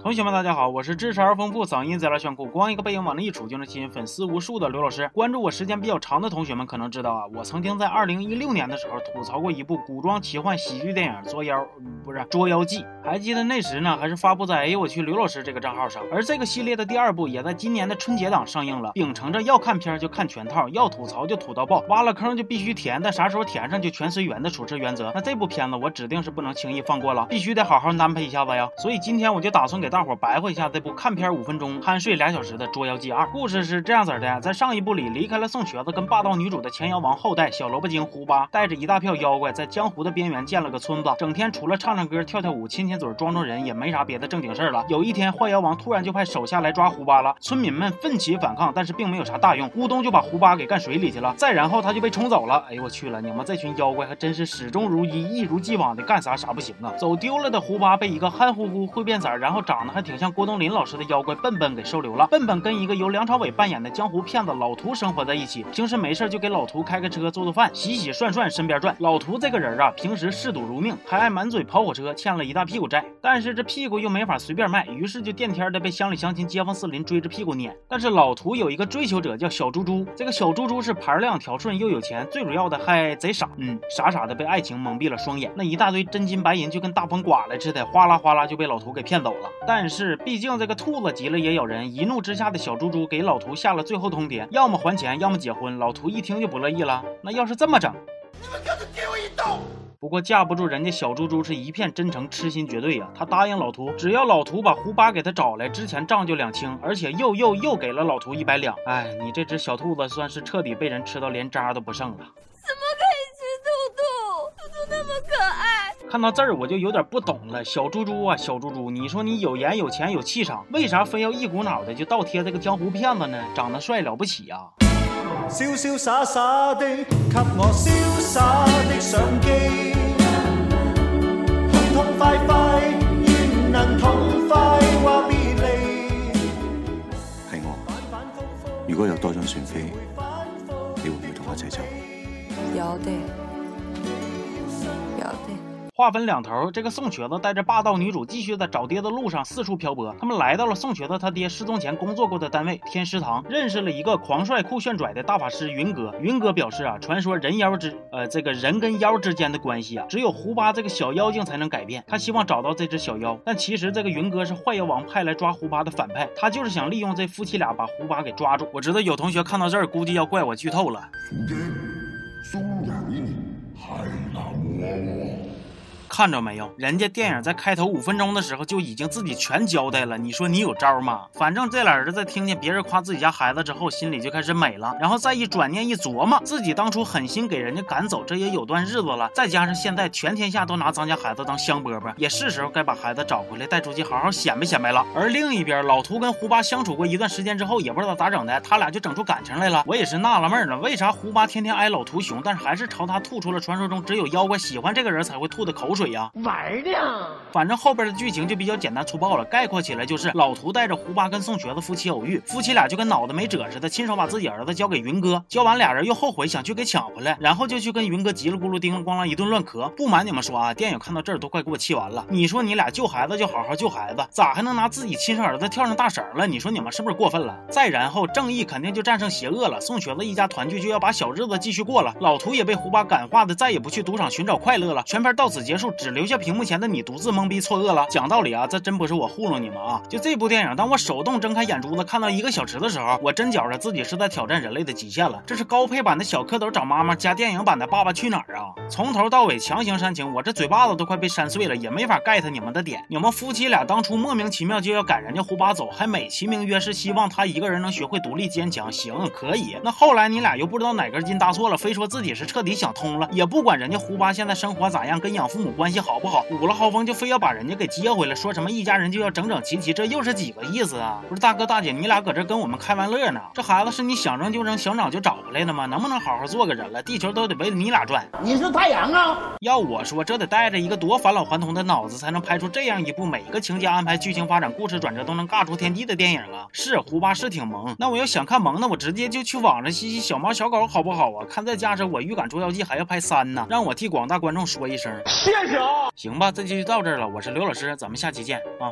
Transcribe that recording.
同学们，大家好，我是知识而丰富、嗓音贼拉炫酷、光一个背影往那一杵就能吸引粉丝无数的刘老师。关注我时间比较长的同学们可能知道啊，我曾经在二零一六年的时候吐槽过一部古装奇幻喜剧电影《捉妖》，不是《捉妖记》。还记得那时呢，还是发布在哎呦我去刘老师这个账号上。而这个系列的第二部也在今年的春节档上映了。秉承着要看片就看全套，要吐槽就吐到爆，挖了坑就必须填，但啥时候填上就全随缘的处置原则。那这部片子我指定是不能轻易放过了，必须得好好安排一下子呀。所以今天我就打算给大伙白话一下。这部看片五分钟，酣睡俩小时的《捉妖记二》故事是这样子的：在上一部里，离开了宋瘸子跟霸道女主的前妖王后代小萝卜精胡巴，带着一大票妖怪，在江湖的边缘建了个村子，整天除了唱唱歌、跳跳舞、亲亲嘴、装装人，也没啥别的正经事儿了。有一天，坏妖王突然就派手下来抓胡巴了，村民们奋起反抗，但是并没有啥大用，咕咚就把胡巴给干水里去了。再然后，他就被冲走了。哎呦我去了，你们这群妖怪还真是始终如一、一如既往的干啥啥不行啊！走丢了的胡巴被一个憨乎乎、会变色，然后长长得还挺像郭冬临老师的妖怪。笨笨给收留了。笨笨跟一个由梁朝伟扮演的江湖骗子老涂生活在一起，平时没事就给老涂开个车做做饭，洗洗涮涮身边转。老涂这个人啊，平时嗜赌如命，还爱满嘴跑火车，欠了一大屁股债。但是这屁股又没法随便卖，于是就天天的被乡里乡亲、街坊四邻追着屁股撵。但是老涂有一个追求者叫小猪猪，这个小猪猪是牌量条顺又有钱，最主要的还贼傻。嗯，傻傻的被爱情蒙蔽了双眼，那一大堆真金白银就跟大风刮来似的，哗啦哗啦就被老涂给骗走了。但是毕竟这个兔子急。了也咬人，一怒之下的小猪猪给老图下了最后通牒，要么还钱，要么结婚。老图一听就不乐意了，那要是这么整，你们干脆给我一刀！不过架不住人家小猪猪是一片真诚，痴心绝对呀。他答应老图，只要老图把胡巴给他找来，之前账就两清，而且又又又给了老图一百两。哎，你这只小兔子算是彻底被人吃到连渣都不剩了。怎么可以吃兔兔？兔兔那么可爱。看到这儿我就有点不懂了，小猪猪啊，小猪猪，你说你有颜有钱有气场，为啥非要一股脑的就倒贴这个江湖骗子呢？长得帅了不起呀！潇潇洒洒的给我潇洒的相机，痛痛快快愿能痛快话别离。系我，如果有多张船飞，你会唔会同我一齐走？有的，有的。话分两头，这个宋瘸子带着霸道女主继续在找爹的路上四处漂泊。他们来到了宋瘸子他爹失踪前工作过的单位天师堂，认识了一个狂帅酷炫拽的大法师云哥。云哥表示啊，传说人妖之呃这个人跟妖之间的关系啊，只有胡巴这个小妖精才能改变。他希望找到这只小妖，但其实这个云哥是坏妖王派来抓胡巴的反派，他就是想利用这夫妻俩把胡巴给抓住。我知道有同学看到这儿估计要怪我剧透了。看着没有，人家电影在开头五分钟的时候就已经自己全交代了。你说你有招吗？反正这俩人在听见别人夸自己家孩子之后，心里就开始美了。然后再一转念一琢磨，自己当初狠心给人家赶走，这也有段日子了。再加上现在全天下都拿咱家孩子当香饽饽，也是时候该把孩子找回来，带出去好好显摆显摆了。而另一边，老图跟胡巴相处过一段时间之后，也不知道咋整的，他俩就整出感情来了。我也是纳了闷了，为啥胡巴天天挨老图熊，但是还是朝他吐出了传说中只有妖怪喜欢这个人才会吐的口水？玩呢，反正后边的剧情就比较简单粗暴了。概括起来就是老图带着胡巴跟宋瘸子夫妻偶遇，夫妻俩就跟脑子没褶似的，亲手把自己儿子交给云哥，交完俩人又后悔想去给抢回来，然后就去跟云哥叽里咕噜叮了咣啷一顿乱咳。不瞒你们说啊，电影看到这儿都快给我气完了。你说你俩救孩子就好好救孩子，咋还能拿自己亲生儿子跳上大绳了？你说你们是不是过分了？再然后正义肯定就战胜邪恶了，宋瘸子一家团聚就要把小日子继续过了。老图也被胡巴感化的再也不去赌场寻找快乐了。全片到此结束，只留下屏幕前的你独自懵逼错愕了。讲道理啊，这真不是我糊弄你们啊！就这部电影，当我手动睁开眼珠子看到一个小时的时候，我真觉着自己是在挑战人类的极限了。这是高配版的小蝌蚪找妈妈加电影版的爸爸去哪儿啊！从头到尾强行煽情，我这嘴巴子都快被扇碎了，也没法 get 你们的点。你们夫妻俩当初莫名其妙就要赶人家胡巴走，还美其名曰是希望他一个人能学会独立坚强。行，可以。那后来你俩又不知道哪根筋搭错了，非说自己是彻底想通了，也不管人家胡巴现在生活咋样，跟养父母关系好不好，捂了豪风就非要把人家给接回来，说什么一家人就要整整齐齐，这又是几个意思啊？不是大哥大姐，你俩搁这跟我们开玩乐呢？这孩子是你想扔就扔，想找就找回来的吗？能不能好好做个人了？地球都得围着你俩转。你是太阳啊！要我说，这得带着一个多返老还童的脑子，才能拍出这样一部每个情节安排、剧情发展、故事转折都能尬出天地的电影啊！是胡巴是挺萌，那我要想看萌的，我直接就去网上吸吸小猫小狗好不好啊？看在加上我预感《捉妖记》还要拍三呢，让我替广大观众说一声谢谢啊！行吧，这期就到这儿了。我是刘老师，咱们下期见啊。